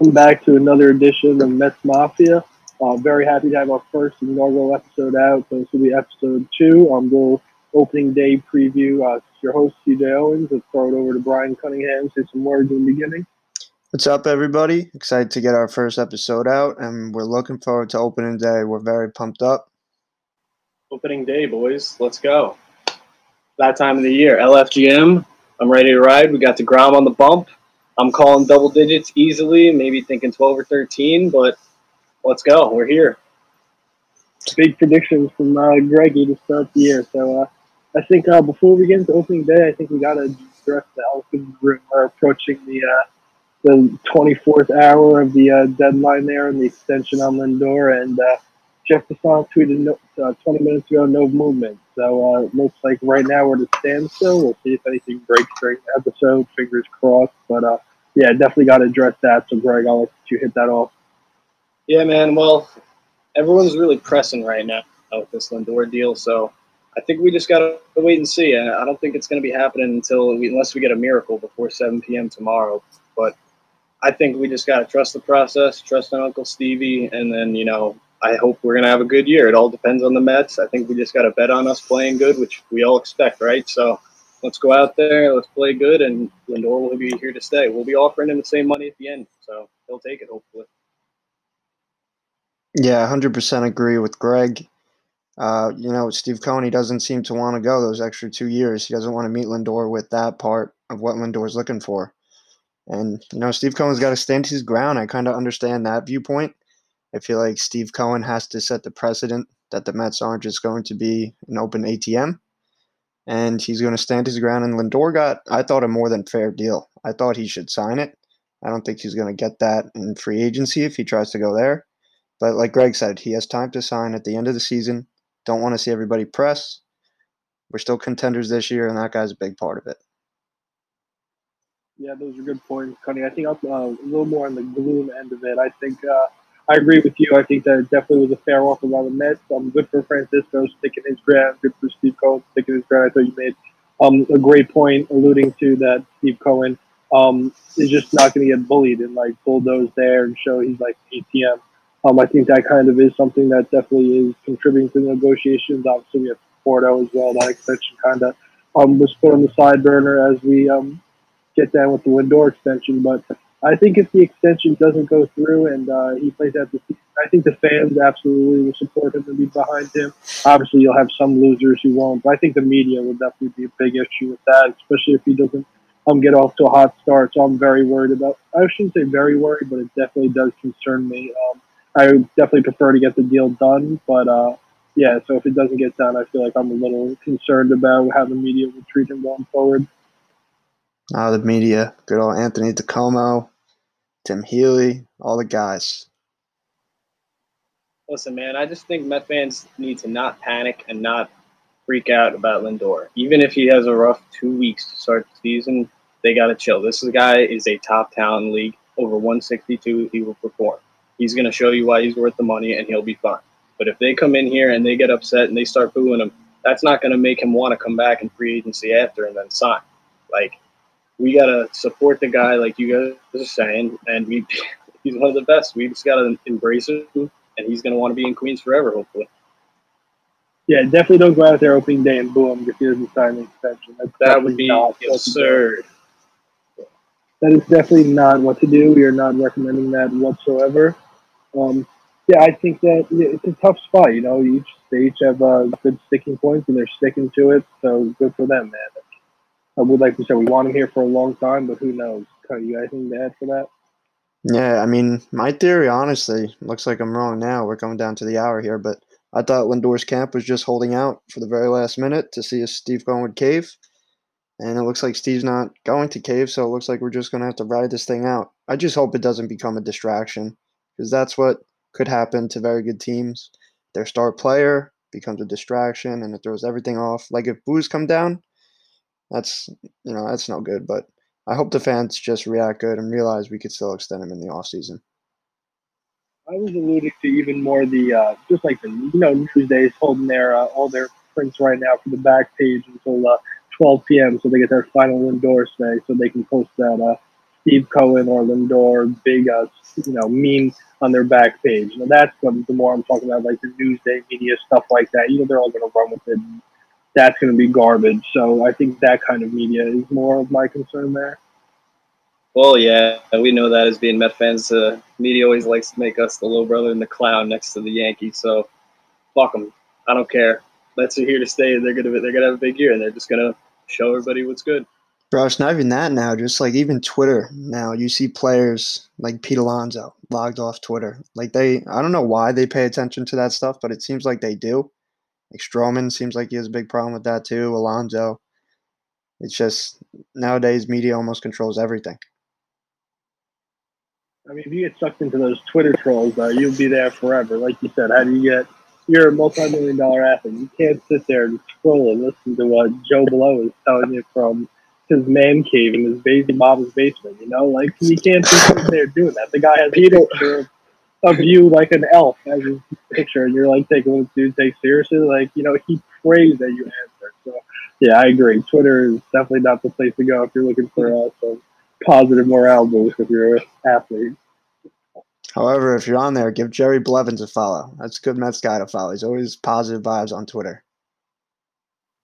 welcome back to another edition of Mets Mafia. Uh, very happy to have our first inaugural episode out. So this will be episode two. Um, little opening day preview. Uh, your host CJ Owens. Let's throw it over to Brian Cunningham. Say some words in the beginning. What's up, everybody? Excited to get our first episode out, and we're looking forward to opening day. We're very pumped up. Opening day, boys. Let's go. That time of the year, LFGM. I'm ready to ride. We got the Grom on the bump. I'm calling double digits easily, maybe thinking 12 or 13, but let's go. We're here. Big predictions from uh, Greggy to start the year. So uh, I think uh, before we get into opening day, I think we got to address the elephant in the room. We're approaching the uh, the 24th hour of the uh, deadline there and the extension on Lindor. And uh, Jeff Passan tweeted no, uh, 20 minutes ago, no movement. So uh, looks like right now we're at a standstill. We'll see if anything breaks during the episode. Fingers crossed. But yeah, definitely got to address that. So Greg, I'll let you hit that off. Yeah, man. Well, everyone's really pressing right now with this Lindor deal. So I think we just got to wait and see. I don't think it's going to be happening until we, unless we get a miracle before 7 p.m. tomorrow. But I think we just got to trust the process, trust in Uncle Stevie, and then, you know, I hope we're going to have a good year. It all depends on the Mets. I think we just got to bet on us playing good, which we all expect, right? So let's go out there, let's play good, and Lindor will be here to stay. We'll be offering him the same money at the end, so he'll take it, hopefully. Yeah, 100% agree with Greg. Uh, you know, Steve Cohen, he doesn't seem to want to go those extra two years. He doesn't want to meet Lindor with that part of what Lindor's looking for. And, you know, Steve Cohen's got to stand his ground. I kind of understand that viewpoint. I feel like Steve Cohen has to set the precedent that the Mets aren't just going to be an open ATM. And he's going to stand his ground. And Lindor got, I thought, a more than fair deal. I thought he should sign it. I don't think he's going to get that in free agency if he tries to go there. But like Greg said, he has time to sign at the end of the season. Don't want to see everybody press. We're still contenders this year, and that guy's a big part of it. Yeah, those are good points, Cunny. I think uh, a little more on the gloom end of it. I think uh, I agree with you. I think that it definitely was a fair offer by the Mets. Um, good for Francisco sticking his ground. Good for Steve Cohen sticking his ground. I thought you made um, a great point alluding to that Steve Cohen um, is just not going to get bullied and like bulldoze there and show he's like ATM. Um, I think that kind of is something that definitely is contributing to the negotiations. Obviously, we have Porto as well. That extension kind of um, was put on the side burner as we um, get down with the Lindor extension. But I think if the extension doesn't go through and uh, he plays out the season, I think the fans absolutely will support him and be behind him. Obviously, you'll have some losers who won't, but I think the media will definitely be a big issue with that, especially if he doesn't um, get off to a hot start. So I'm very worried about. I shouldn't say very worried, but it definitely does concern me. Um, I definitely prefer to get the deal done, but uh, yeah. So if it doesn't get done, I feel like I'm a little concerned about how the media will treat him going forward. Uh, the media, good old Anthony DiComo, Tim Healey, all the guys. Listen, man, I just think Met fans need to not panic and not freak out about Lindor. Even if he has a rough two weeks to start the season, they got to chill. This guy is a top talent league. Over 162, he will perform. He's going to show you why he's worth the money, and he'll be fine. But if they come in here and they get upset and they start booing him, that's not going to make him want to come back in free agency after and then sign. Like, we got to support the guy, like you guys are saying, and we he's one of the best. We just got to embrace him, and he's going to want to be in Queens forever, hopefully. Yeah, definitely don't go out there opening day and boom, if he doesn't sign the extension. That's that would be absurd. That is definitely not what to do. We are not recommending that whatsoever. Um, yeah, I think that it's a tough spot. You know, each they each have uh, good sticking points, and they're sticking to it. So good for them, man. I would like to say we want him here for a long time, but who knows? You got anything to add for that? Yeah, I mean, my theory, honestly, looks like I'm wrong now. We're coming down to the hour here, but I thought Lindor's camp was just holding out for the very last minute to see if Steve Cohen would cave. And it looks like Steve's not going to cave, so it looks like we're just going to have to ride this thing out. I just hope it doesn't become a distraction because that's what could happen to very good teams. Their star player becomes a distraction and it throws everything off. Like if Booze come down, that's you know that's no good. But I hope the fans just react good and realize we could still extend him in the off season. I was alluding to even more the uh, just like the you know Newsdays holding their uh, all their prints right now for the back page until uh, 12 p.m. so they get their final say so they can post that uh, Steve Cohen or Lindor big, uh, you know, meme on their back page. Know, that's the, the more I'm talking about, like the Newsday media stuff like that. You know, they're all going to run with it. That's going to be garbage. So I think that kind of media is more of my concern there. Well, yeah, we know that as being Met fans, uh, media always likes to make us the little brother and the clown next to the Yankees. So, fuck them. I don't care. Mets are here to stay. They're gonna they're gonna have a big year, and they're just gonna show everybody what's good. Bro, it's not even that now. Just like even Twitter now, you see players like Pete Alonso logged off Twitter. Like they, I don't know why they pay attention to that stuff, but it seems like they do. Like Stroman seems like he has a big problem with that too. Alonso. It's just nowadays media almost controls everything. I mean, if you get sucked into those Twitter trolls, though, you'll be there forever. Like you said, how do you get? You're a multi-million dollar athlete. You can't sit there and scroll and listen to what Joe Blow is telling you from his man cave in his baby mom's basement. You know, like you can't be sitting there doing that. The guy has a picture of you like an elf as his picture, and you're like taking what dude take seriously. Like you know, he prays that you answer. So yeah, I agree. Twitter is definitely not the place to go if you're looking for uh, some positive morale boost if you're an athlete. However, if you're on there, give Jerry Blevins a follow. That's a good Mets guy to follow. He's always positive vibes on Twitter.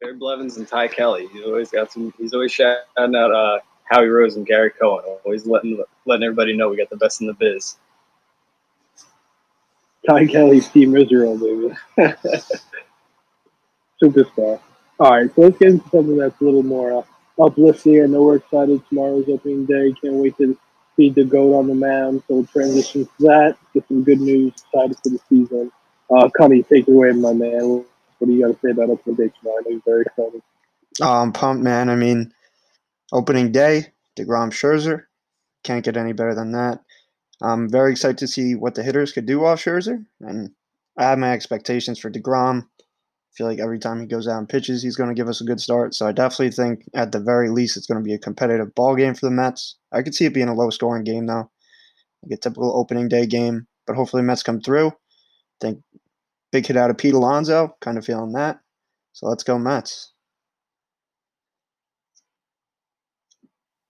Jerry Blevins and Ty Kelly. He's always got some. He's always shouting out uh, Howie Rose and Gary Cohen. Always letting letting everybody know we got the best in the biz. Ty Kelly's Team Israel, baby. Superstar. All right, so let's get into something that's a little more uh, uplifting. I know we're excited. Tomorrow's opening day. Can't wait to see the goat on the mound. So we'll transition to that. Get some good news. Excited for the season. Uh, take it away, my man. What do you got to say about opening day tomorrow? I know you're very excited. Oh, I'm pumped, man. I mean, opening day, DeGrom Scherzer. Can't get any better than that. I'm very excited to see what the hitters could do off Scherzer. And I have my expectations for DeGrom. I feel like every time he goes out and pitches, he's going to give us a good start. So I definitely think, at the very least, it's going to be a competitive ball game for the Mets. I could see it being a low scoring game, though, like a typical opening day game. But hopefully, Mets come through. I think big hit out of Pete Alonso. Kind of feeling that. So let's go, Mets.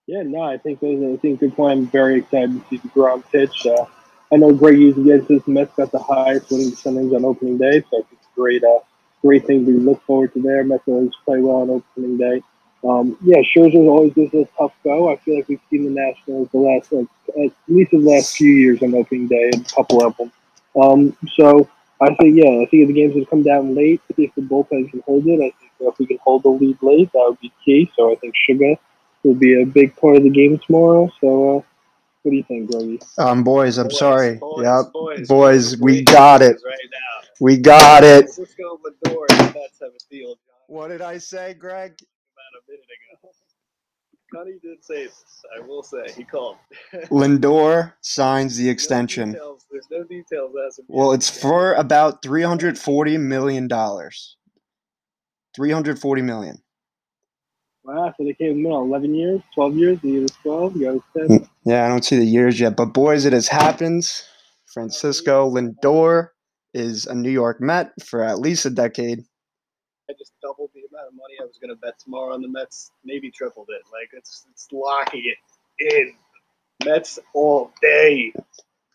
Yeah, no, I think those I think good point. I'm very excited to see the ground pitch. Uh, I know Greg used against this Mets got the highest winning percentage on opening day, so it's a great, uh, great thing to look forward to there. Mets always play well on opening day. Um, yeah, Scherzer always gives a tough go. I feel like we've seen the Nationals the last, like, at least the last few years on opening day, a couple of them. Um, so I think, yeah, I think the game's to come down late, if the bullpen can hold it, I think if we can hold the lead late, that would be key. So I think Sugar will be a big part of the game tomorrow. So, uh, what do you think, Greggy? Um, boys, I'm Boys, sorry. boys, yep, boys, boys, we got it. Right now. We got it. Cisco Lindor and the Mets have a deal. John, What did I say, Greg? about a minute ago. Connie did say this. I will say he called. Lindor signs the No extension. details- There's no details as of Well, it's for about 340 million dollars. 340 million. Wow, so they came in the middle, 11 years, 12 years, the year was 12, you guys said. Yeah, I don't see the years yet, but boys, it has happened. Francisco Lindor is a New York Met for at least a decade. I just doubled the amount of money I was going to bet tomorrow on the Mets. Maybe tripled it. Like it's it's locking it in. Mets all day.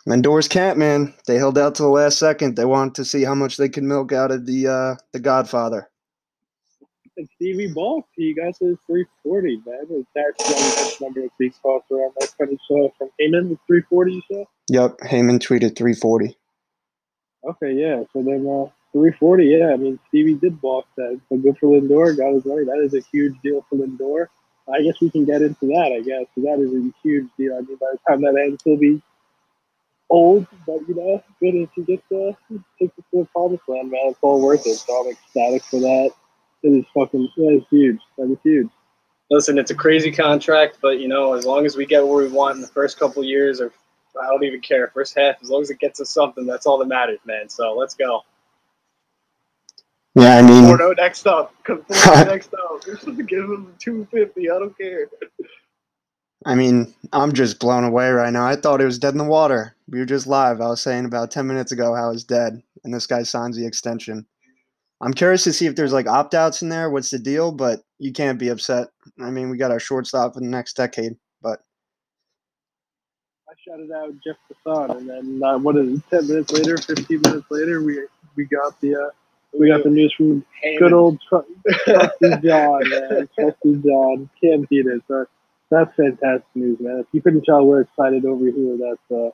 Lindor's camp, man. They held out to the last second. They wanted to see how much they could milk out of the uh, the Godfather. And Stevie Ball, he got said 340, man. That's the number of big tossed around that kind of saw from Heyman with 340, you said? Yep, Heyman tweeted 340. Okay, yeah. So then uh, 340, yeah. I mean, Stevie did balk that. But good for Lindor. Got his money. That is a huge deal for Lindor. I guess we can get into that, I guess. So that is a huge deal. I mean, by the time that ends, he'll be old. But, you know, good if he gets uh, takes it to the promised land, man. It's all worth it. So I'm ecstatic for that. It is fucking, that is huge. That is huge. Listen, it's a crazy contract, but you know, as long as we get where we want in the first couple years, or I don't even care, first half, as long as it gets us something, that's all that matters, man. So let's go. Yeah, I mean, Porto next up. Conforto next up. We should give him two fifty. I don't care. I mean, I'm just blown away right now. I thought it was dead in the water. We were just live. I was saying about 10 minutes ago how it's dead, and this guy signs the extension. I'm curious to see if there's like opt outs in there. What's the deal? But you can't be upset. I mean, we got our shortstop for the next decade. But I shouted out Jeff Passan, and then uh, what is it? Ten minutes later, fifteen minutes later, we we got the uh, we got the news from good old Trusty John, man. Trusty John can't beat it. So that's fantastic news, man. If you couldn't tell, we're excited over here. That's uh,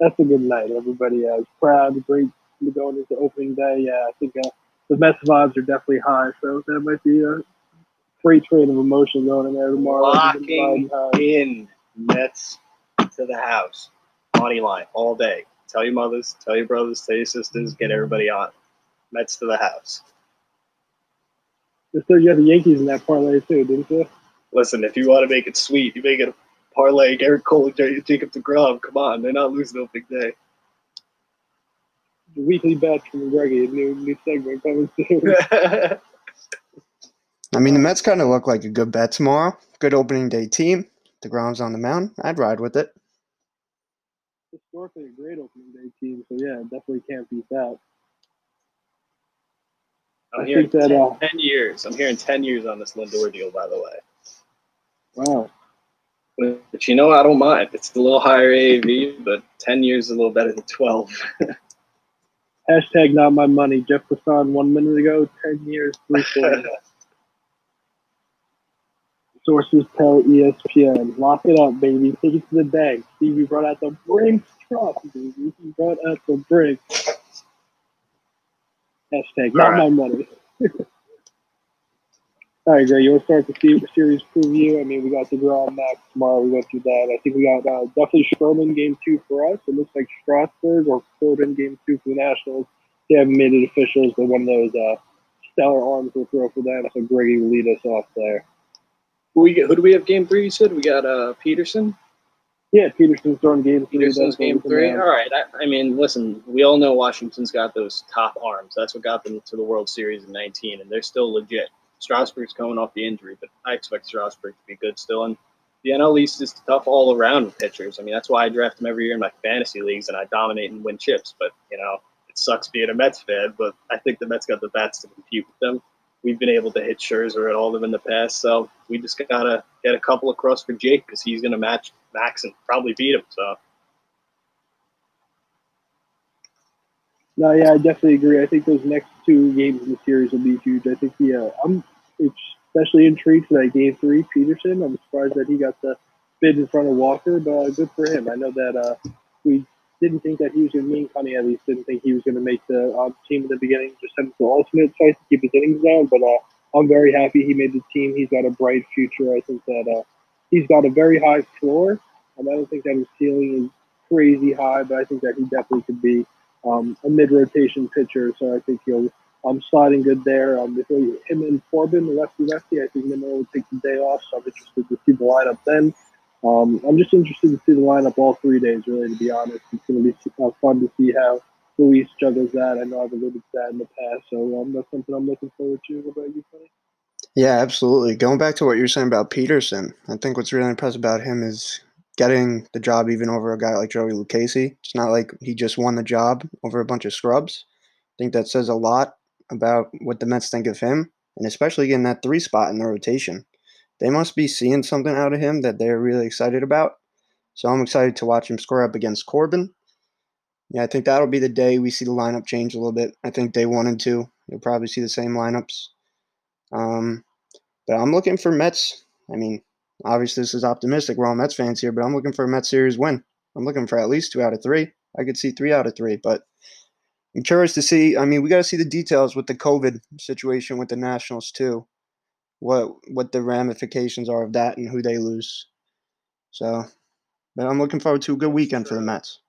that's a good night. Everybody is proud, great to be going into opening day. Yeah, I think uh, the Mets vibes are definitely high, so that might be a freight train of emotion going in there tomorrow. Locking in Mets to the house, money line all day. Tell your mothers, tell your brothers, tell your sisters, get everybody on. Mets to the house. So you had the Yankees in that parlay too, didn't you? Listen, if you want to make it sweet, you make it a parlay. Gerrit Cole, Jacob DeGrom. Come on, they're not losing no big day. The weekly bet from Greggy, new new segment coming soon. I mean, the Mets kind of look like a good bet tomorrow. Good opening day team. DeGrom's on the mound. I'd ride with it. Historically, a great opening day team, so yeah, definitely can't beat that. I'm I hearing think that, 10, uh, 10 years. I'm hearing 10 years on this Lindor deal, by the way. Wow. But, but you know, I don't mind. It's a little higher AAV, but 10 years is a little better than 12. Hashtag not my money. Jeff Passan one minute ago, 10 years, 340. Sources tell ESPN, lock it up, baby. Take it to the bank. Stevie brought out the Brinks truck, baby. He brought out the Brinks. Hashtag not my money. All right, Greg, you want to start the series preview? I mean, we got the draw max tomorrow. We went through that. I think we got uh, definitely Sherman game two for us. It looks like Strasburg or Corbin game two for the Nationals. They haven't made it officials, but one of those uh, stellar arms will throw for them. So Greggy will lead us off there. who, we get, who do we have game three? You said we got uh, Peterson. Yeah, Peterson's throwing game three. Peterson's game three. All right. I, I mean, listen, we all know Washington's got those top arms. That's what got them to the World Series in 19, and they're still legit. Strasburg's coming off the injury, but I expect Strasburg to be good still. And the NL East is tough all around with pitchers. I mean, that's why I draft them every year in my fantasy leagues, and I dominate and win chips. But, you know, it sucks being a Mets fan, but I think the Mets got the bats to compete with them. We've been able to hit Scherzer at all of them in the past, so we just got to get a couple across for Jake because he's to match Max and probably beat him. So No, yeah, I definitely agree. I think those next two games in the series will be huge. I think the uh, I'm especially intrigued for that game three, Peterson. I'm surprised that he got the bid in front of Walker, but uh, good for him. I know that uh, we didn't think that he was going to mean Connie at least didn't think he was going to make the uh, team in the beginning. Just him to alternate site to keep his innings down, but uh, I'm very happy he made the team. He's got a bright future. I think that uh, he's got a very high floor. Um, I don't think that his ceiling is crazy high, but I think that he definitely could be um, a mid rotation pitcher. So I think he'll um, sliding good there. Um, if we, him and Corbin, the lefty lefty, I think Nimmo will take the day off. So I'm interested to see the lineup then. Um, I'm just interested to see the lineup all three days, really, to be honest. It's going to be uh, fun to see how Luis juggles that. I know I've alluded to that in the past, so um, that's something I'm looking forward to. What about you, Funny? Yeah, absolutely. Going back to what you were saying about Peterson, I think what's really impressive about him is getting the job even over a guy like Joey Lucchesi. It's not like he just won the job over a bunch of scrubs. I think that says a lot about what the Mets think of him, and especially getting that three spot in the rotation. They must be seeing something out of him that they're really excited about. So I'm excited to watch him square up against Corbin. Yeah, I think that'll be the day we see the lineup change a little bit. I think day one and two, you'll probably see the same lineups. Um, but I'm looking for Mets. I mean, obviously this is optimistic. We're all Mets fans here, but I'm looking for a Mets series win. I'm looking for at least two out of three. I could see three out of three, but I'm curious to see. I mean, we got to see the details with the COVID situation with the Nationals too. What what the ramifications are of that and who they lose. So, but I'm looking forward to a good weekend for the Mets.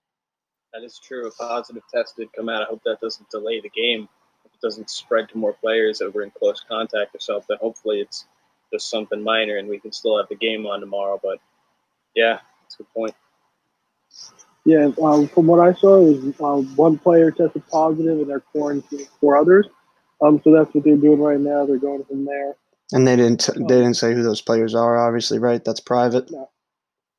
that is true. A positive test did come out. I hope that doesn't delay the game. If it doesn't spread to more players that were in close contact or something. Hopefully, it's just something minor and we can still have the game on tomorrow. But yeah, that's a good point. Yeah, um, from what I saw, it was uh, one player tested positive and they're quarantining four others. Um, so that's what they're doing right now. They're going from there. And they didn't they didn't say who those players are. Obviously, right? That's private.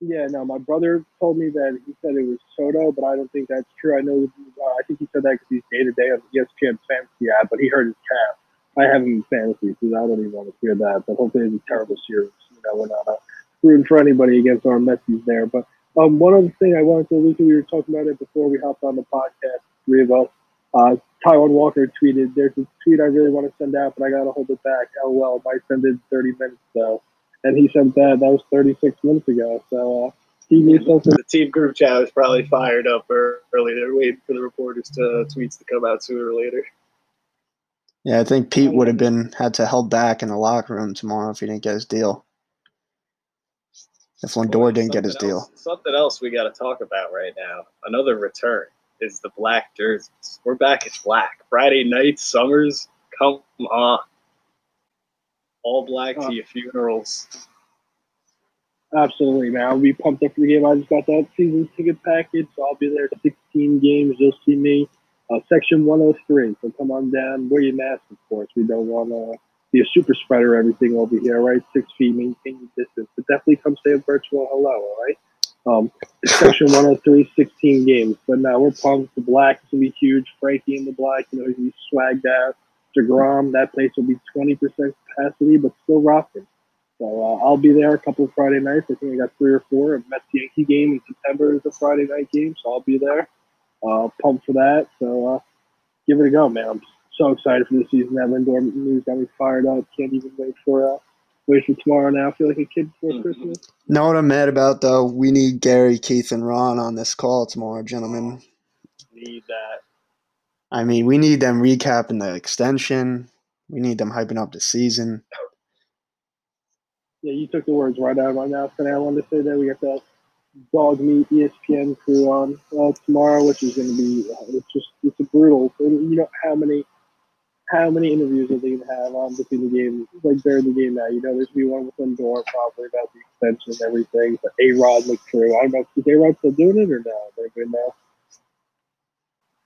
Yeah, no, my brother told me that he said it was Soto, but I don't think that's true. I know, uh, I think he said that because he's day to day on the ESPN fantasy app, but he heard his calf. I have him in fantasy, so I don't even want to hear that. But hopefully, it's a terrible series. You know, we're not uh, rooting for anybody against our Messi's there. But Um, one other thing I wanted to allude to, we were talking about it before we hopped on the podcast, three of us. Uh, Taijuan Walker tweeted, "There's a tweet I really want to send out, but I gotta hold it back. LOL, might send it in 30 minutes though." And he sent that. That was 36 minutes ago. So uh, he knew something. The team group chat was probably fired up early. They're waiting for the reporters to tweets to come out sooner or later. Yeah, I think Pete would have um, been had to held back in the locker room tomorrow if he didn't get his deal. If Lindor didn't get his Something deal. Something else we got to talk about right now. Another return is the black jerseys. We're back at black. Friday night, summers, come on. All black to uh, your funerals. Absolutely, man. I'll be pumped up for the game. I just got that season ticket package, so I'll be there 16 games. You'll see me. Uh, section 103. So come on down. Wear your mask, of course. We don't want to be a super spreader everything over here, right? Six feet, maintain your distance. But definitely come say a virtual hello, all right? Um, section 103, 16 games. But now we're pumped. The black is going to be huge. Frankie in the black, you know, he's going to be swagged out. DeGrom, that place will be 20% capacity, but still rocking. So uh, I'll be there a couple of Friday nights. I think I got three or four. A Mets Yankee game in September is a Friday night game, so I'll be there. Uh, pumped for that. So uh, give it a go, man. I'm so excited for the season. That Lindor news got me fired up. Can't even wait for uh, wait for tomorrow. Now I feel like a kid before Mhm. Christmas. Know what I'm mad about though? We need Gary, Keith, and Ron on this call tomorrow, gentlemen. Need that. I mean, we need them recapping the extension. We need them hyping up the season. Yeah, you took the words right out of my mouth. And I wanted to say that we got the dog meat ESPN crew on uh, tomorrow, which is going to be uh, it's just it's a brutal. And you know how many how many interviews are they going to have on between the game, like during the game now? You know, there's going to be one with Lindor probably about the extension and everything. But A Rod looked through. I don't know is A Rod still doing it or no? They're good now.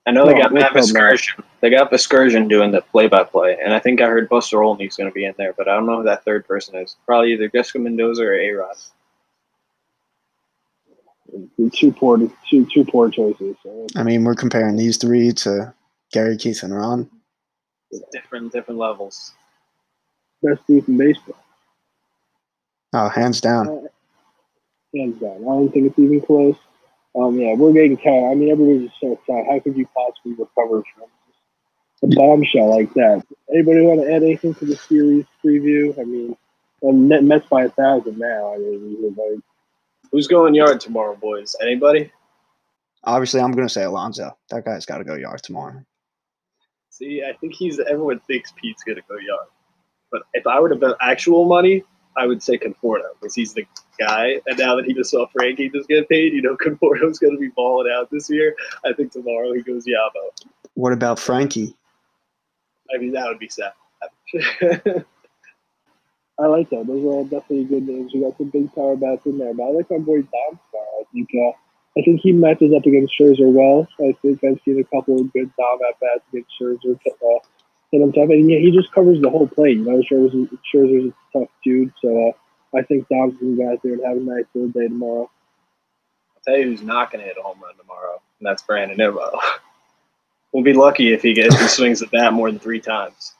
I know they No, got we'll Matt come They got Vasgersian doing the play-by-play, and I think I heard Buster Olney's going to be in there, but I don't know who that third person is. Probably either Jessica Mendoza or A Rod. Two poor two two poor choices. So I mean, we're comparing these three to Gary, Keith, and Ron. Different, different levels. best dude in baseball. Oh, hands down. Uh, hands down. I don't think it's even close. Um, yeah, we're getting carried. I mean, everybody's just so excited. How could you possibly recover from a bombshell like that? Anybody want to add anything to the series preview? I mean, Net Mets by a thousand now. I mean, we were like, Who's going yard tomorrow, boys? Anybody? Obviously, I'm going to say Alonso. That guy's got to go yard tomorrow. See, I think he's. Everyone thinks Pete's going to go yard, but if I were to bet actual money, I would say Conforto because he's the guy. And now that he just saw Frankie just get paid, you know Conforto's going to be balling out this year. I think tomorrow he goes Yabo. What about Frankie? I mean, that would be sad. I like that. Those are all definitely good names. We got some big power bats in there, but I like my boy Domstar. I think uh, I think he matches up against Scherzer well. I think I've seen a couple of good Dom at bats against Scherzer. Uh, hit him tough, and yeah, he just covers the whole plate. You know, Scherzer's, Scherzer's a tough dude, so uh, I think Dom's gonna go out there and have a nice little day tomorrow. I'll tell you who's not to hit a home run tomorrow, and that's Brandon Nimmo. we'll be lucky if he gets he swings the bat more than three times.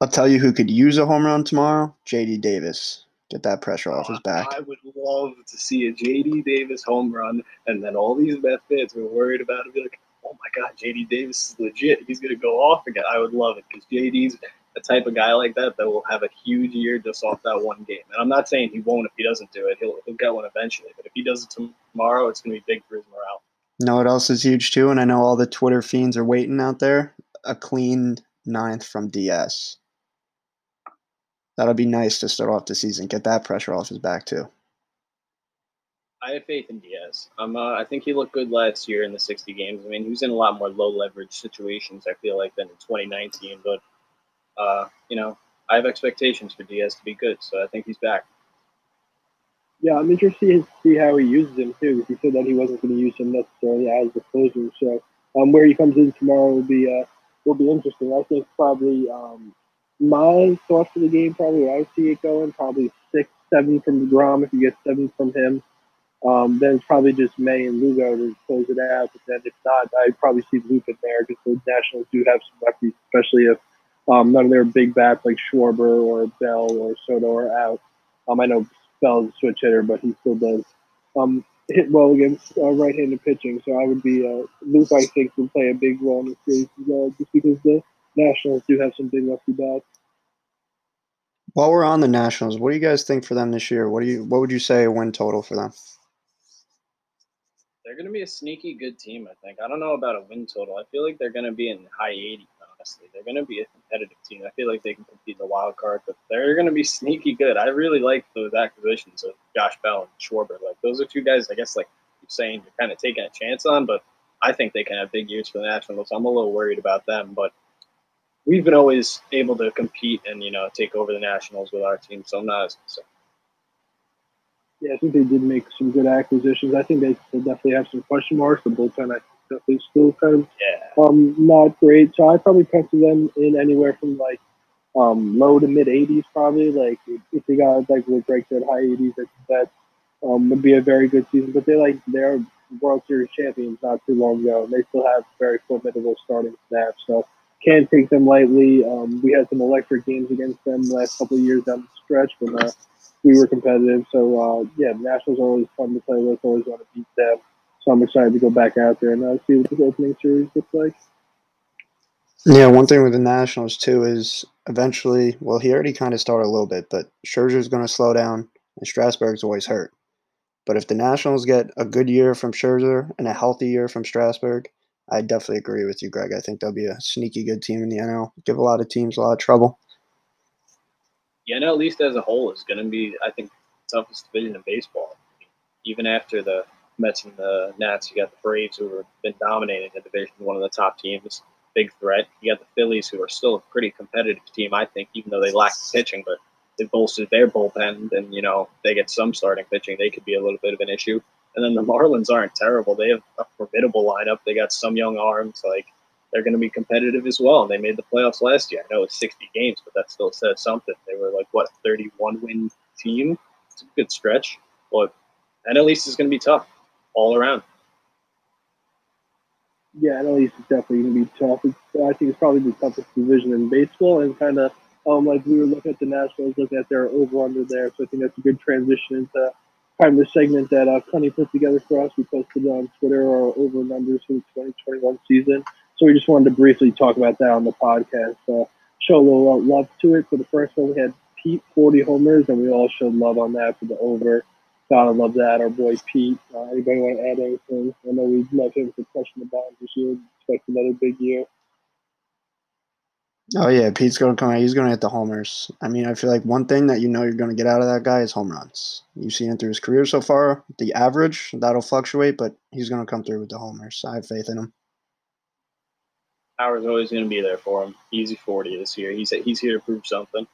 I'll tell you who could use a home run tomorrow. J.D. Davis. Get that pressure off oh, his back. I would love to see a JD Davis home run, and then all these Met fans who are worried about it be like, "Oh my God, JD Davis is legit. He's going to go off again." I would love it because JD's a type of guy like that that will have a huge year just off that one game. And I'm not saying he won't if he doesn't do it. He'll he'll get one eventually, but if he does it tomorrow, it's going to be big for his morale. Know what else is huge too? And I know all the Twitter fiends are waiting out there. A clean ninth from DS. That'll be nice to start off the season. Get that pressure off his back too. I have faith in Diaz. Um, uh, I think he looked good last year in the 60 games. I mean, he was in a lot more low leverage situations. I feel like than in 2019, but uh, you know, I have expectations for Diaz to be good, so I think he's back. Yeah, I'm interested to see how he uses him too. Because he said that he wasn't going to use him necessarily as a closer. So um, where he comes in tomorrow will be uh, will be interesting. I think probably um, my thoughts for the game probably I see it going probably six, seven from Degrom if you get seven from him. Um, then it's probably just May and Lugo to close it out. But then if not, I'd probably see Luke in there because the Nationals do have some lefties, especially if um, none of their big bats like Schwarber or Bell or Soto are out. Um, I know Bell's a switch hitter, but he still does. Um, hit well against uh, right-handed pitching. So I would be uh, Luke. I think will play a big role in the series just because the Nationals do have some big lefty bats. While we're on the Nationals, what do you guys think for them this year? What do you what would you say a win total for them? They're going to be a sneaky good team, I think. I don't know about a win total. I feel like they're going to be in the high 80s, honestly. They're going to be a competitive team. I feel like they can compete in the wild card, but they're going to be sneaky good. I really like those acquisitions of Josh Bell and Schwarber. Like, those are two guys, I guess, like you're saying, you're kind of taking a chance on, but I think they can have big years for the Nationals. I'm a little worried about them, but we've been always able to compete and, you know, take over the Nationals with our team, so I'm not as concerned. Yeah, I think they did make some good acquisitions. I think they still definitely have some question marks. The bullpen, I think, definitely still kind of Yeah. um, not great. So I probably pencil them in anywhere from like um, low to mid 80s, probably. Like if- they got like what Greg said, high 80s, I think that um, would be a very good season. But they like they're World Series champions not too long ago, and they still have very formidable starting staff. So can't take them lightly. Um, we had some electric games against them the last couple of years down the stretch, but uh, we were competitive. So uh, yeah, the Nationals are always fun to play with. Always want to beat them. So I'm excited to go back out there and uh, see what this opening series looks like. Yeah, one thing with the Nationals too is eventually, well, he already kind of started a little bit, but Scherzer's going to slow down, and Strasburg's always hurt. But if the Nationals get a good year from Scherzer and a healthy year from Strasburg, I definitely agree with you, Greg. I think they'll be a sneaky good team in the NL. Give a lot of teams a lot of trouble. the NL East as a whole is going to be, I think, the toughest division in baseball. Even after the Mets and the Nats, you got the Braves who have been dominating the division, one of the top teams, big threat. You got the Phillies who are still a pretty competitive team, I think, even though they lack pitching, but they bolstered their bullpen, and you know they get some starting pitching. They could be a little bit of an issue. And then the Marlins aren't terrible. They have a formidable lineup. They got some young arms. Like they're going to be competitive as well. And they made the playoffs last year. I know it's 60 games, but that still says something. They were like what 31 win team. It's a good stretch, but NL East is going to be tough all around. Yeah, NL East is definitely going to be tough. It's, I think it's probably the toughest division in baseball, and kind of um, like we were looking at the Nationals, looking at their over under there. So I think that's a good transition into kind of the segment that uh, Connie put together for us. We posted on Twitter our over and unders for the 2021 season. So we just wanted to briefly talk about that on the podcast. Uh, show a little love to it. For the first one, we had Pete 40 homers, and we all showed love on that for the over. Gotta love that. Our boy Pete. Uh, anybody want to add anything? I know we love him for crushing the bounds this year. Expect another big year. Oh yeah, Pete's gonna come out. He's gonna hit the homers. I mean, I feel like one thing that you know you're gonna get out of that guy is home runs. You've seen it through his career so far. The average that'll fluctuate, but he's gonna come through with the homers. I have faith in him. Howard's always going to be there for him. Easy 40 this year. He's he's here to prove something.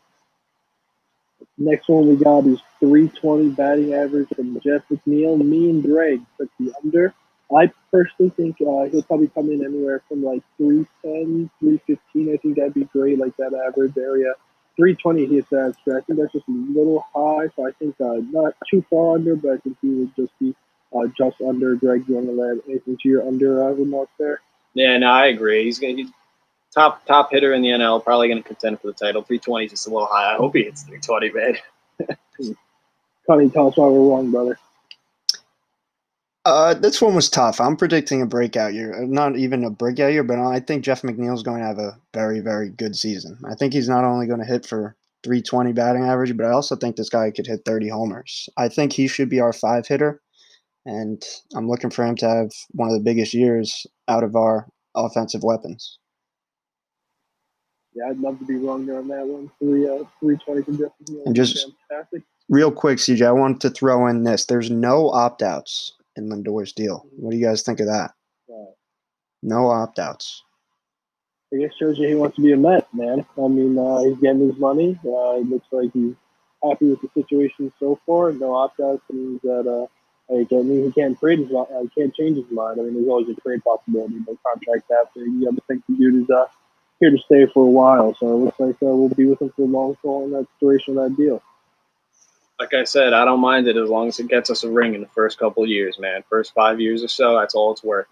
Next one we got is 320 batting average from Jeff McNeil. Me and Greg took the under. I personally think uh, he'll probably come in anywhere from like 310, 315. I think that'd be great, like that average area. 320 he hits that. I think that's just a little high, so I think uh, not too far under, but I think he would just be uh, just under. Greg, you want to add anything to your under uh, remark there? Yeah, no, I agree. He's going to top top hitter in the NL. Probably going to contend for the title. 320 is just a little high. I hope he hits 320, man. Connie, tell us why we're wrong, brother. Uh, this one was tough. I'm predicting a breakout year. Uh, Not even a breakout year, but I think Jeff McNeil's going to have a very, very good season. I think he's not only going to hit for 320 batting average, but I also think this guy could hit 30 homers. I think he should be our five hitter, and I'm looking for him to have one of the biggest years out of our offensive weapons. Yeah, I'd love to be wrong there on that one. Three, uh, 320 from Jeff McNeil. And just- fantastic. Real quick, CJ, I wanted to throw in this. There's no opt outs in Lindor's deal. What do you guys think of that? No opt outs. I guess shows you he wants to be a Met, man. I mean, uh, he's getting his money. Uh, it looks like he's happy with the situation so far. No opt outs means that uh, like, I mean, he can't trade his mind. Uh, he can't change his mind. I mean, there's always a trade possibility, but contract after you have to think the dude is uh, here to stay for a while. So it looks like uh, we'll be with him for the long haul in that duration of that deal. Like I said, I don't mind it as long as it gets us a ring in the first couple of years, man. First five years or so, that's all it's worth.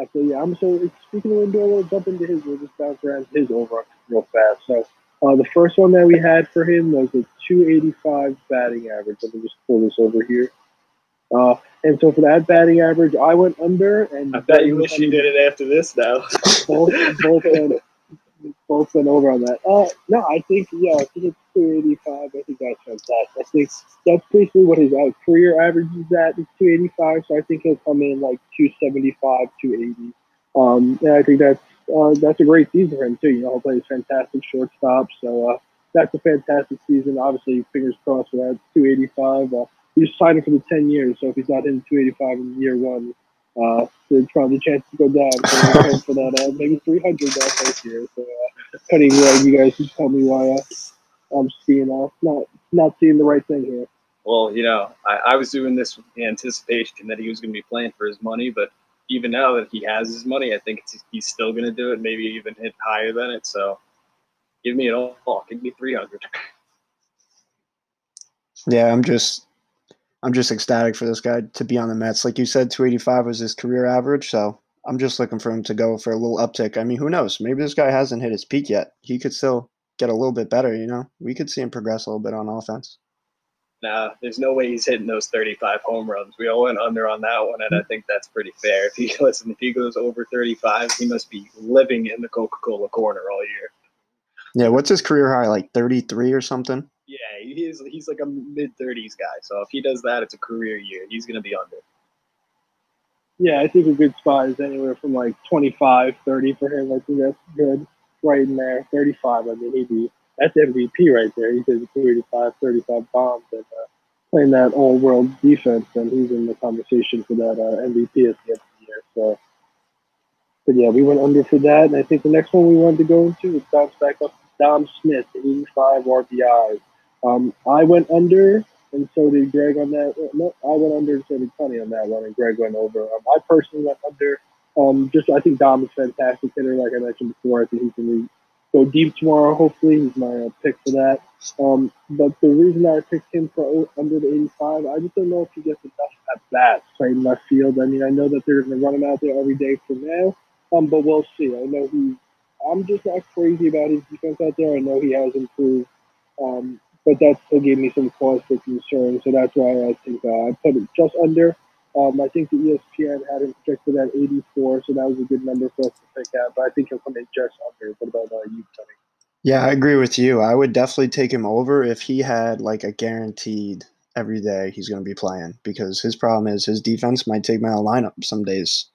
Actually, yeah, I'm so speaking of Lindor, we'll jump into his. We'll just bounce around his over real fast. So uh, the first one that we had for him was a 285 batting average. Let me just pull this over here. Uh, and so for that batting average, I went under. And I bet you wish you did it after this now. both, both, went, both went over on that. Uh, no, I think, yeah, I think it's 285. I think that's fantastic. I think that's basically what his uh, career average is at. It's 285, so I think he'll come in like 275, 280. Um, and I think that's uh, that's a great season for him too. You know, he'll play plays fantastic shortstop, so uh, that's a fantastic season. Obviously, fingers crossed for that 285. Uh, he's signing for the 10 years, so if he's not hitting 285 in year one, uh, there's probably a chance to go down for, for that, uh, maybe 300 that first year. So, uh, cutting uh, you guys just tell me why uh, I'm seeing uh, not not seeing the right thing here. Well, you know, I, I was doing this with the anticipation that he was going to be playing for his money, but even now that he has his money, I think he's still going to do it, maybe even hit higher than it. So, give me it all. Give me 300. Yeah, I'm just I'm just ecstatic for this guy to be on the Mets. Like you said, 285 was his career average, so I'm just looking for him to go for a little uptick. I mean, who knows? Maybe this guy hasn't hit his peak yet. He could still get a little bit better, you know? We could see him progress a little bit on offense. Nah, there's no way he's hitting those 35 home runs. We all went under on that one, and I think that's pretty fair. If he listen, if he goes over 35, he must be living in the Coca-Cola corner all year. Yeah, what's his career high? Like 33 or something? Yeah, he's he's like a mid thirties guy. So if he does that, it's a career year. He's gonna be under. Yeah, I think a good spot is anywhere from like 25, 30 for him. I think that's good, right in there. 35, I mean, he'd be that's MVP right there. He did 285, 35 bombs, and uh, playing that all-world defense, and he's in the conversation for that uh, MVP at the end of the year. So, but yeah, we went under for that, and I think the next one we wanted to go into was bounce back up Dom Smith, 85 RBIs. Um, I went under, and so did Greg on that. No, I went under, and so did Tony on that one, and Greg went over. Um, I personally went under. Um, just I think Dom is fantastic hitter, like I mentioned before. I think he can go deep tomorrow. Hopefully, he's my uh, pick for that. Um, but the reason I picked him for under the 85, I just don't know if he gets enough at bats playing left field. I mean, I know that they're going to run him out there every day for now, um, but we'll see. I know he. I'm just not crazy about his defense out there. I know he has improved. Um, but that still gave me some cause for concern. So that's why I think uh, I put it just under. Um, I think the ESPN had him projected at 84, so that was a good number for us to pick out. But I think he'll come in just under. What about uh, you, Tony? Yeah, I agree with you. I would definitely take him over if he had like a guaranteed every day he's going to be playing because his problem is his defense might take my lineup some days.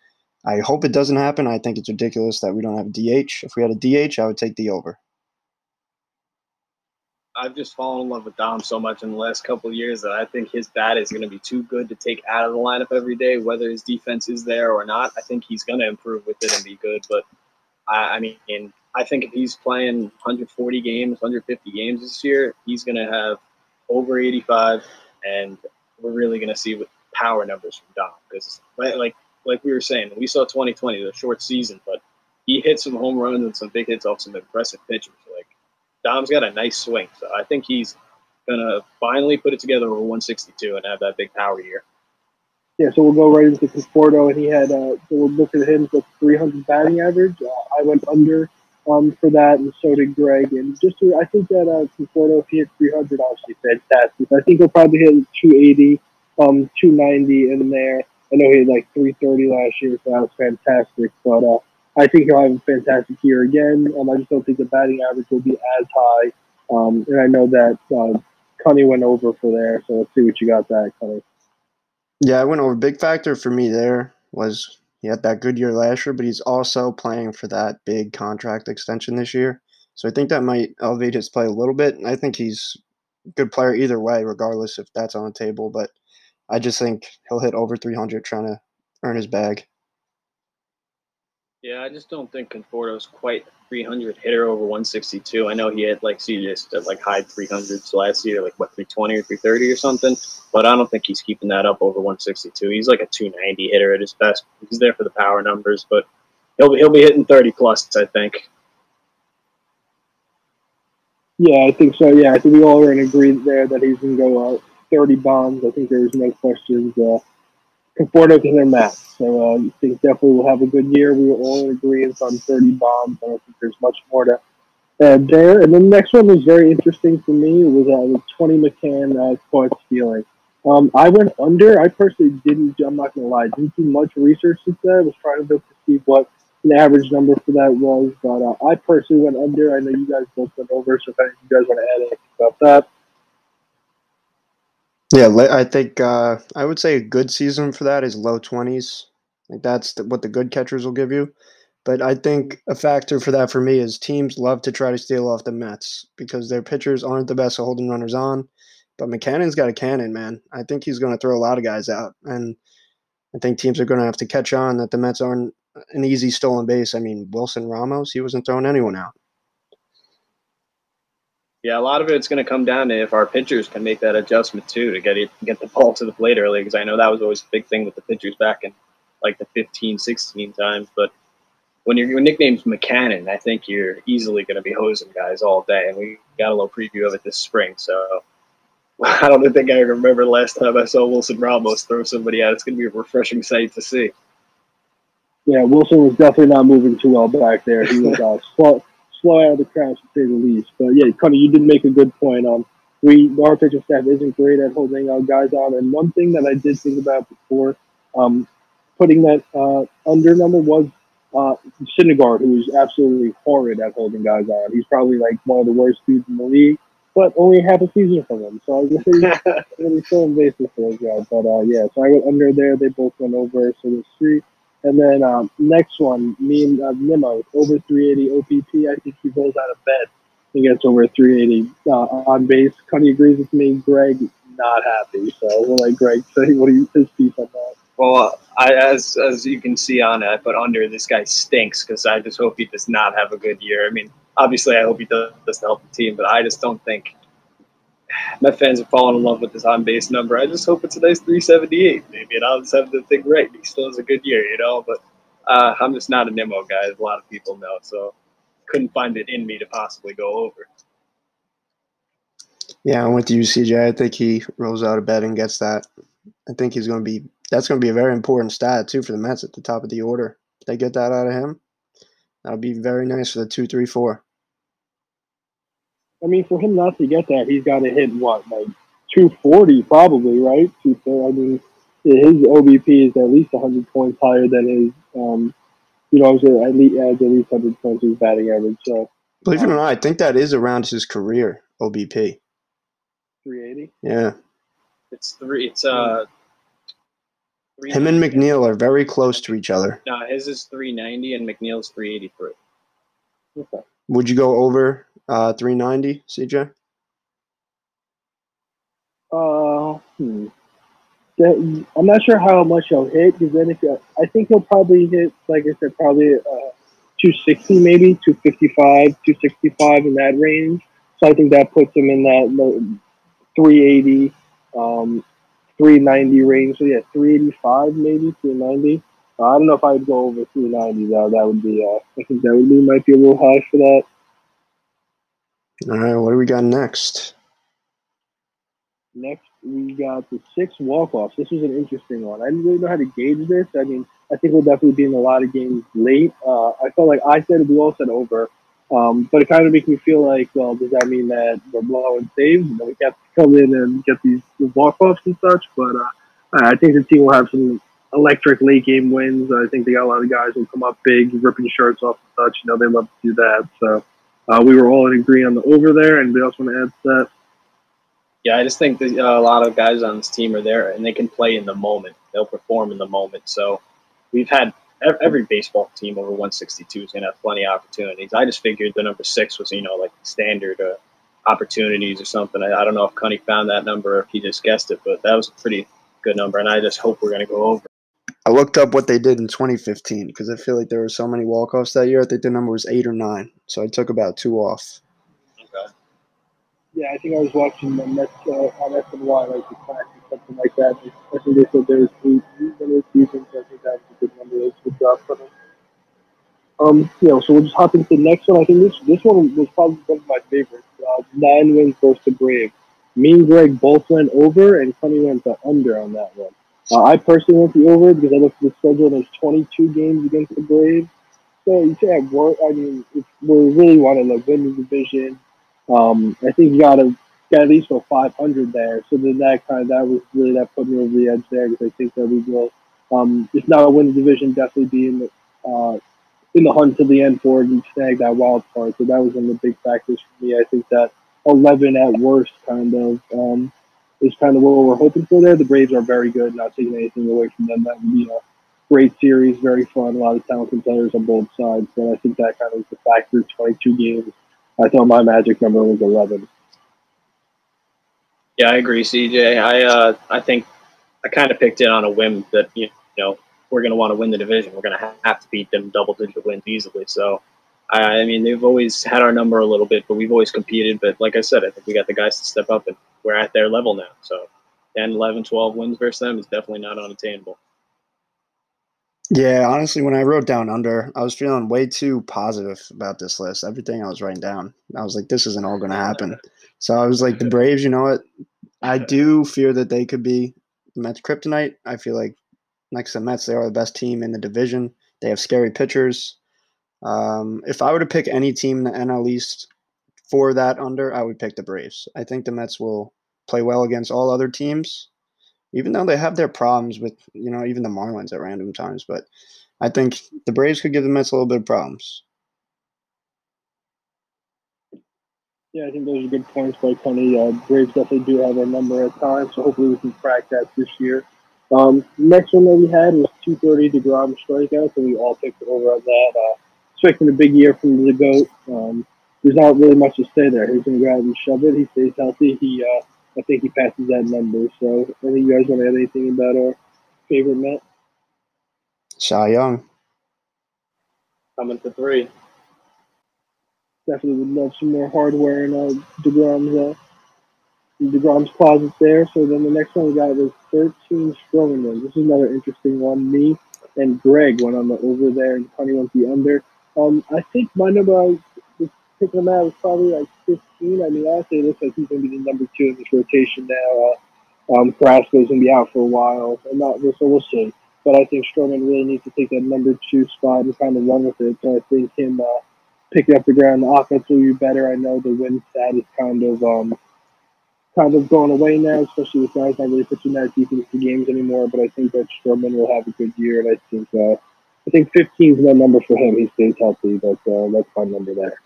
I hope it doesn't happen. I think it's ridiculous that we don't have a DH. If we had a DH, I would take the over. I've just fallen in love with Dom so much in the last couple of years that I think his bat is going to be too good to take out of the lineup every day, whether his defense is there or not. I think he's going to improve with it and be good. But I, I mean, I think if he's playing 140 games, 150 games this year, he's going to have over 85, and we're really going to see what power numbers from Dom. Because like like we were saying, we saw 2020, the short season, but he hit some home runs and some big hits off some impressive pitchers. Dom's got a nice swing, so I think he's gonna finally put it together over 162 and have that big power year. Yeah, so we'll go right into Conforto, and he had uh, so we'll look at him with 300 batting average. Uh, I went under um, for that, and so did Greg. And just to, I think that uh, Conforto, if he hit 300, obviously fantastic. I think he'll probably hit 280, um, 290 in there. I know he had like 330 last year, so that was fantastic. But uh, I think he'll have a fantastic year again. Um, I just don't think the batting average will be as high. Um, and I know that uh, Cunny went over for there, so let's see what you got that, Cunny. Yeah, I went over. Big factor for me there was he had that good year last year, but he's also playing for that big contract extension this year. So I think that might elevate his play a little bit. I think he's a good player either way, regardless if that's on the table. But I just think he'll hit over 300 trying to earn his bag. Yeah, I just don't think Conforto's quite 300 hitter over 162. I know he had like see just like high 300s last year, like what 320 or 330 or something, but I don't think he's keeping that up over 162. He's like a 290 hitter at his best. He's there for the power numbers, but he'll be, he'll be hitting 30 plus, I think. Yeah, I think so. Yeah, I think we all are in agreement there that he's going to go uh, 30 bombs. I think there's no questions. Uh, Conforto can their math. So uh, I think definitely we'll have a good year. We were all in agreement on 30 bombs. I don't think there's much more to add there. And then the next one was very interesting for me. It was uh, with 20 McCann uh, caught stealing. Um, I went under. I personally didn't. I'm not gonna lie. Didn't do much research into that. I was trying to see what an average number for that was, but uh, I personally went under. I know you guys both went over. So if any of you guys want to add anything about that, Yeah, I think uh, I would say a good season for that is low twenties. Like that's the, what the good catchers will give you. But I think a factor for that for me is teams love to try to steal off the Mets because their pitchers aren't the best at holding runners on. But McCannon's got a cannon, man. I think he's going to throw a lot of guys out, and I think teams are going to have to catch on that the Mets aren't an easy stolen base. I mean, Wilson Ramos, he wasn't throwing anyone out. Yeah, a lot of it's going to come down to if our pitchers can make that adjustment too to get it get the ball to the plate early. Because I know that was always a big thing with the pitchers back in like the 15, 16 times. But when your, your nickname's McCannon, I think you're easily going to be hosing guys all day. And we got a little preview of it this spring. So I don't think I remember the last time I saw Wilson Ramos throw somebody out. It's going to be a refreshing sight to see. yeah, Wilson was definitely not moving too well back there. He was uh, slow, slow out of the crowd to say the least. But yeah, Cuddy, you did make a good point. Um, we our pitching staff isn't great at holding our guys on, and one thing that I did think about before, um, putting that uh, under number was uh, Syndergaard, who is absolutely horrid at holding guys on. He's probably like one of the worst dudes in the league, but only half a season from him. So I guess he's really still invasive for those guys. But uh, yeah, so I went under there. They both went over, so there's three. And then um, next one, me and uh, over 380 OBP. I think he rolls out of bed. He gets over 380 uh, on base. Cuddy agrees with me. Greg, not happy. So we'll let Greg say what he, his piece on that. Well, I, as as you can see on it, I put under this guy stinks because I just hope he does not have a good year. I mean, obviously, I hope he does, does to help the team, but I just don't think Met fans have fallen in love with this on base number. I just hope it's a nice 378, maybe, and I'll just have the thing right. He still has a good year, you know. But uh, I'm just not a Nimmo guy, as a lot of people know, so couldn't find it in me to possibly go over. Yeah, I'm with you, CJ. I think he rolls out of bed and gets that. I think he's going to be. That's going to be a very important stat too for the Mets at the top of the order. If they get that out of him, that'll be very nice for the two, three, four. I mean, for him not to get that, he's got to hit what, like 240 probably, right? 240. I mean, his OBP is at least 100 points higher than his, um, you know, so at least adds at least 100 points to his batting average. So Believe it or not, I think that is around his career OBP. 380. Yeah, It's three. It's uh. Him and McNeil are very close to each other. No, his is 390 and McNeil's 383. Okay. Would you go over uh, 390, CJ? Uh, hmm. I'm not sure how much he'll hit because then if I think he'll probably hit, like I said, probably uh, 260 maybe, 255, 265 in that range. So I think that puts him in that 380, um, 390 range. So yeah, 385 maybe, 390. Uh, I don't know if I'd go over 390 though. That would be, uh, I think that would be might be a little high for that. All right, what do we got next? Next, we got the six walk-offs. This was an interesting one. I didn't really know how to gauge this. I mean, I think we'll definitely be in a lot of games late. Uh, I felt like I said we all said over, um, but it kind of makes me feel like, well, does that mean that we're blowing saves and we have to come in and get these walk-offs and such? But uh, I think the team will have some electric late game wins. I think they got a lot of guys who come up big, ripping shirts off and such. You know, they love to do that. So uh, we were all in agree on the over there. Anybody else want to add to that? Yeah, I just think that uh, a lot of guys on this team are there and they can play in the moment. They'll perform in the moment. So we've had every baseball team over 162 is going to have plenty of opportunities. I just figured the number six was, you know, like standard uh, opportunities or something. I, I don't know if Cunny found that number or if he just guessed it, but that was a pretty good number. And I just hope we're going to go over. I looked up what they did in 2015 because I feel like there were so many walk-offs that year. I think the number was eight or nine, so I took about two off. Okay. Yeah, I think I was watching the Mets uh, on SNY, like the class or something like that. I think they said there was eight winners seasons. I think that was a good number. That's a good job for them. Um, you know, so we'll just hop into the next one. I think this this one was probably one of my favorites. Uh, nine wins versus the Braves. Me and Greg both went over, and Sonny went the under on that one. Uh, I personally went the over because I looked at the schedule. and There's 22 games against the Braves. So you say I work. I mean, if we really want to like, win the division. Um, I think you got to get at least go 500 there. So then that kind of that was really that put me over the edge there because I think that we will, um, if not win the division, definitely be in the uh, in the hunt to the end for it and snag that wild card. So that was one of the big factors for me. I think that 11 at worst kind of um, is kind of what we're hoping for there. The Braves are very good, not taking anything away from them. That would be a great series, very fun, a lot of talented players on both sides. But I think that kind of is the factor. 22 games. I thought my magic number was 11. Yeah, I agree, CJ. I uh, I think I kind of picked it on a whim that you know we're going to want to win the division. We're going to have to beat them double digit wins easily. So, I mean, they've always had our number a little bit, but we've always competed. But like I said, I think we got the guys to step up, and we're at their level now. So, 10, 11, 12 wins versus them is definitely not unattainable. Yeah, honestly, when I wrote down under, I was feeling way too positive about this list. Everything I was writing down, I was like, this isn't all going to happen. So I was like, the Braves, you know what? I do fear that they could be Mets kryptonite. I feel like next to the Mets, they are the best team in the division. They have scary pitchers. Um, if I were to pick any team in the NL East for that under, I would pick the Braves. I think the Mets will play well against all other teams, even though they have their problems with, you know, even the Marlins at random times. But I think the Braves could give the Mets a little bit of problems. Yeah, I think those are good points by Tony. Uh, Braves definitely do have our number at times, so hopefully we can crack that this year. Um, next one that we had was 230 DeGrom strikeouts, and we all picked over on that. Uh, expecting a big year from the GOAT. Um, there's not really much to say there. He's going to go out and shove it. He stays healthy. He, uh, I think he passes that number. So, any of you guys want to add anything about our favorite Met? Cy Young. Coming to three. Definitely would love some more hardware in uh, DeGrom's uh, DeGrom's closet there. So then the next one we got was 13 Stroman. This is another interesting one. Me and Greg went on the over there, and Honey went the under. Um, I think my number I was picking him out was probably like 15. I mean, honestly, it looks like he's going to be the number two in this rotation now. Uh, um, Carrasco's going to be out for a while, and not so we'll see. But I think Stroman really needs to take that number two spot and kind of run with it. So I think him uh, picking up the ground, the offense will be better. I know the win stat is kind of um, kind of going away now, especially with guys not really pitching that deep into games anymore. But I think that Stroman will have a good year, and I think uh, I think 15 is my number for him. He stays healthy, but uh, that's my number there.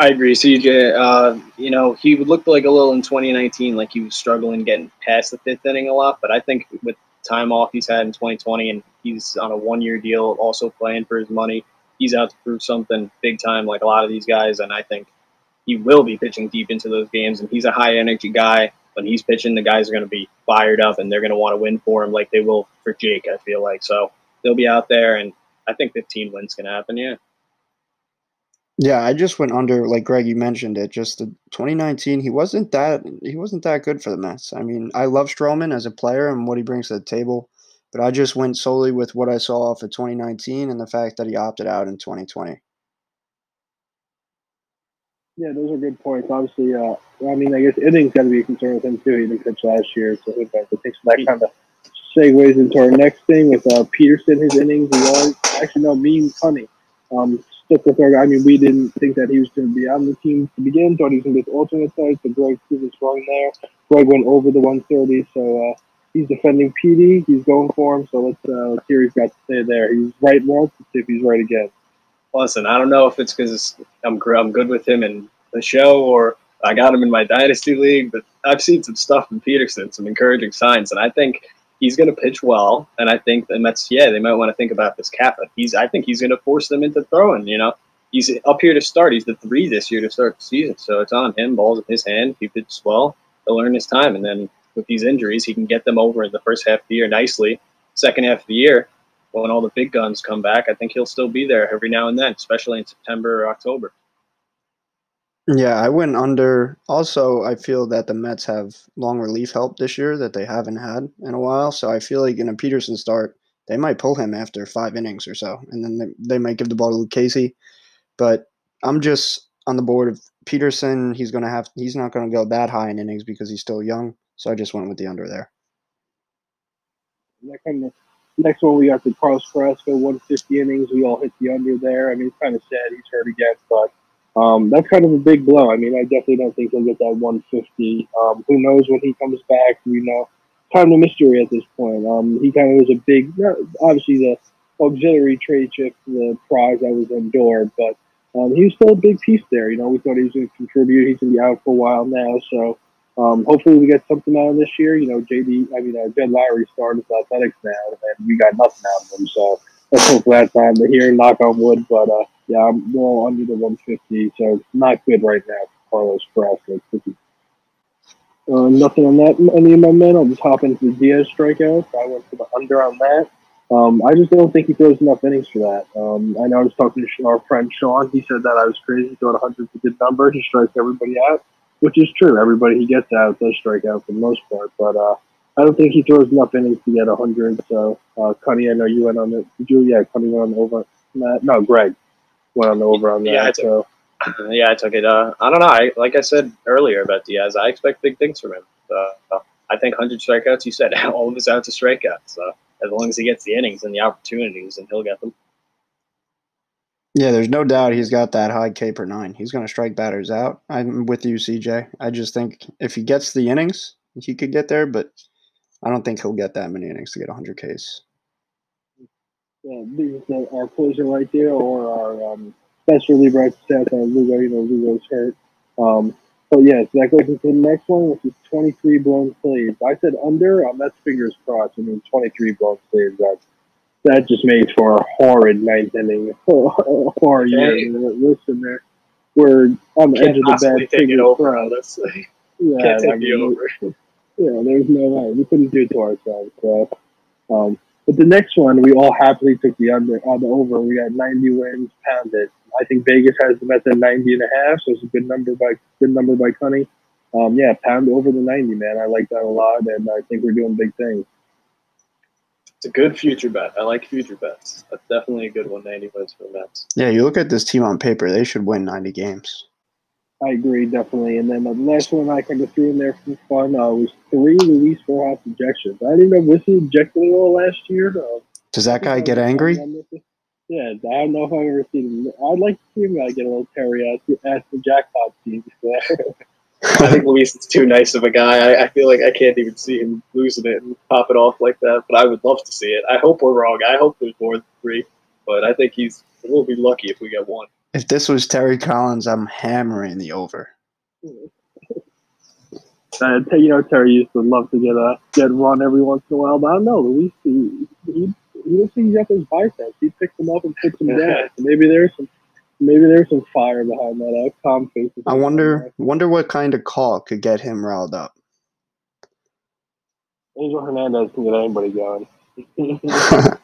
I agree, CJ. Uh, you know, he looked like a little in 2019, like he was struggling getting past the fifth inning a lot. But I think with time off he's had in 2020, and he's on a one-year deal, also playing for his money, he's out to prove something big time, like a lot of these guys. And I think he will be pitching deep into those games, and he's a high energy guy. When he's pitching, the guys are going to be fired up, and they're going to want to win for him, like they will for Jake. I feel like so they'll be out there, and I think 15 wins can happen. Yeah. Yeah, I just went under like Greg. You mentioned it. Just the 2019, he wasn't that he wasn't that good for the Mets. I mean, I love Stroman as a player and what he brings to the table, but I just went solely with what I saw off of 2019 and the fact that he opted out in 2020. Yeah, those are good points. Obviously, uh, I mean, I guess innings got to be a concern with him too. He didn't pitch last year, so I think so that kind of segues into our next thing with uh, Peterson. His innings, we all actually know me and Funny um, with our. I mean, we didn't think that he was going to be on the team to begin. Thought he was going to be alternate side, but Greg us wrong there. Greg went over the 130, so uh, he's defending PD. He's going for him. So let's uh, let's hear he's got to say there. He's right once. Let's see if he's right again. Listen, I don't know if it's because I'm I'm good with him in the show or I got him in my dynasty league, but I've seen some stuff from Peterson, some encouraging signs, and I think he's going to pitch well. And I think the Mets, yeah, they might want to think about this cap. But he's, I think he's going to force them into throwing. You know, he's up here to start. He's the three this year to start the season, so it's on him. Balls in his hand. He pitches well, he'll earn his time, and then with these injuries, he can get them over in the first half of the year nicely. Second half of the year, when all the big guns come back, I think he'll still be there every now and then, especially in September or October. Yeah, I went under. Also, I feel that the Mets have long relief help this year that they haven't had in a while. So I feel like in a Peterson start, they might pull him after five innings or so, and then they, they might give the ball to Lucchesi. But I'm just on the board of Peterson. He's gonna have. He's not gonna go that high in innings because he's still young. So I just went with the under there. Next one we got the Carlos Carrasco 150 innings. We all hit the under there. I mean, it's kind of sad he's hurt again, but Um, that's kind of a big blow. I mean, I definitely don't think he'll get that 150. Um, who knows when he comes back? You know, of a mystery at this point. Um, he kind of was a big, obviously the auxiliary trade chip, the prize that was Lindor, but um, he was still a big piece there. You know, we thought he was going to contribute. He's going to be out for a while now, so um, hopefully we get something out of this year. You know, JD, I mean, uh, Jed Lowrie started with Athletics now, and we got nothing out of him. So let's hope that's time to hear, knock on wood. But uh, yeah, I'm well under the 150, so not good right now for Carlos Carrasco. Uh, nothing on that. Any of my men. I'll just hop into the Diaz strikeouts. I went for the under on that. Um, I just don't think he throws enough innings for that. Um, I know I was talking to our friend Sean. He said that I was crazy. Thought 100 is a good number. He strikes everybody out, which is true. Everybody he gets out does strike out for the most part. But uh, I don't think he throws enough innings to get 100. So, uh, I know you went on it. Did you? Yeah, went on over. That. No, Greg went on the over on that. Yeah, I took, so. yeah, I took it. Uh, I don't know. I, like I said earlier about Diaz, I expect big things from him. Uh, I think 100 strikeouts. You said all of his outs are strikeouts. So as long as he gets the innings and the opportunities, and he'll get them. Yeah, there's no doubt he's got that high K per nine. He's going to strike batters out. I'm with you, CJ. I just think if he gets the innings, he could get there, but I don't think he'll get that many innings to get 100 Ks. Yeah, our closer right there, or our um, best reliever at stats on Lugo. You know, Lugo's hurt. Um, so yeah, so that goes into the next one, which is 23 blown saves. I said under. Um, that's fingers crossed. I mean, 23 blown saves. That that just makes for a horrid ninth inning. horror year. Listen, there, we're on the edge of the bed. Take it over, honestly. Yeah, Can't take I mean, over. Yeah, there's no way we couldn't do it to ourselves. So, um, but the next one, we all happily took the under, uh, the over. We got 90 wins, pounded. I think Vegas has them at the 90 and a half, so it's a good number by good number by Cunny. Um, yeah, pound over the 90, man. I like that a lot, and I think we're doing big things. It's a good future bet. I like future bets. That's definitely a good one. 90 wins for the Mets. Yeah, you look at this team on paper; they should win 90 games. I agree, definitely. And then the last one I kind of threw in there for fun uh, was three Luis Rojas ejections. I didn't know was he ejected at all last year. Uh, Does that guy get angry? Yeah, I don't know if I've ever seen him. I'd like to see him uh, get a little Terry ask, ask the jackpot team. I think Luis is too nice of a guy. I, I, feel like I can't even see him losing it and pop it off like that. But I would love to see it. I hope we're wrong. I hope there's more than three. But I think he's we'll be lucky if we get one. If this was Terry Collins, I'm hammering the over. Uh, you know, Terry used to love to get a get run every once in a while, but I don't know. Luis, he, he, he looks like he's got those biceps. He picks them up and puts them down. Maybe there's some maybe there's some fire behind that. Uh, calm face. I wonder wonder what kind of call could get him riled up. Angel Hernandez can get anybody going.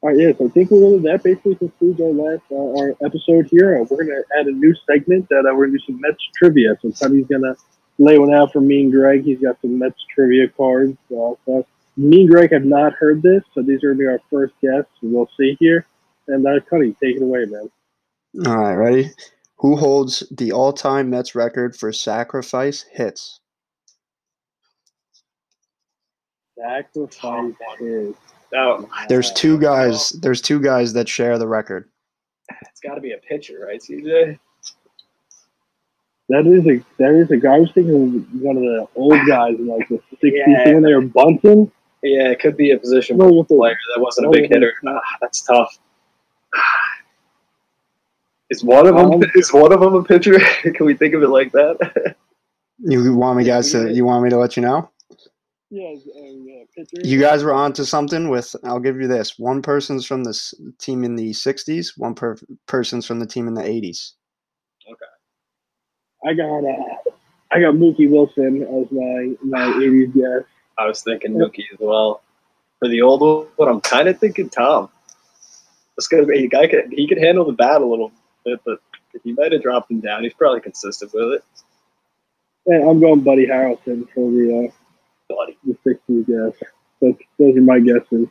All right, yeah, so I think we're gonna that basically concludes our last uh, our episode here. Uh, we're gonna add a new segment that uh, we're gonna do some Mets trivia. So Sonny's gonna lay one out for me and Greg. He's got some Mets trivia cards. Uh, so me and Greg have not heard this, so these are gonna be our first guests. We'll see here. And uh, Cuddy, take it away, man. All right, ready? Who holds the all-time Mets record for sacrifice hits? Sacrifice hits. Oh, There's two guys. There's two guys that share the record. It's got to be a pitcher, right, CJ? That is a that is a guy. I was thinking of one of the old guys in like the '60s Yeah. when they were bunting. Yeah, it could be a position No, with the- player that wasn't a big with the- hitter. Ah, that's tough. Is one of them Um, is one of them a pitcher? Can we think of it like that? You want me guys to? You want me to let you know? Yeah, uh, pitcher. You guys were onto something with. I'll give you this. One person's from this team in the '60s. One per, person's from the team in the '80s. Okay. I got uh, I got Mookie Wilson as my my '80s guess. I was thinking Mookie as well. For the old one, I'm kind of thinking Tom. It's gonna be a guy. Could, he could handle the bat a little bit, but he might have dropped him down. He's probably consistent with it. And I'm going Buddy Harrelson for the Buddy. the '60s guess. Those, those are my guesses.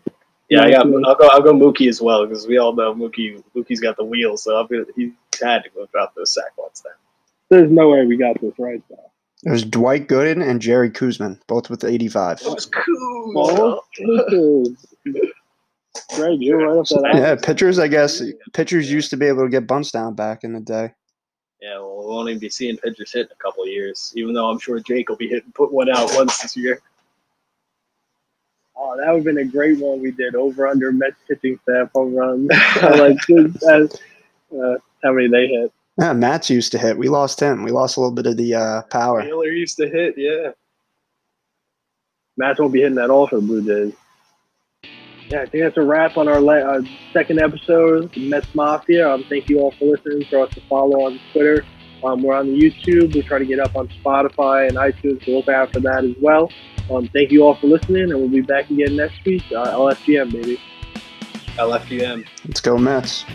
Yeah, I got. Yeah. I'll go. I'll go Mookie as well because we all know Mookie. Mookie's got the wheels, so I'm gonna, he had to go drop those sack ones down. There's no way we got this right though. There's Dwight Gooden and Jerry Koosman, both with 85. It was cool. Oh. Greg, you're right up that Yeah, pitchers. I guess pitchers used to be able to get bunts down back in the day. Yeah, well, we won't even be seeing pitchers hit in a couple of years. Even though I'm sure Jake will be hitting put one out once this year. Oh, that would have been a great one we did over under Mets pitching staff home runs. like as, uh, how many they hit. Yeah, Matz used to hit. We lost him. We lost a little bit of the uh, power. Taylor used to hit, yeah. Matt won't be hitting that all for the Blue Jays. Yeah, I think that's a wrap on our la- uh, second episode of the Mets Mafia. Um, thank you all for listening. For us to follow on Twitter. Um, we're on the YouTube. We're trying to get up on Spotify and iTunes, so look out for that as well. Um, thank you all for listening, and we'll be back again next week. Uh, LFGM, baby. LFGM. Let's go Mets.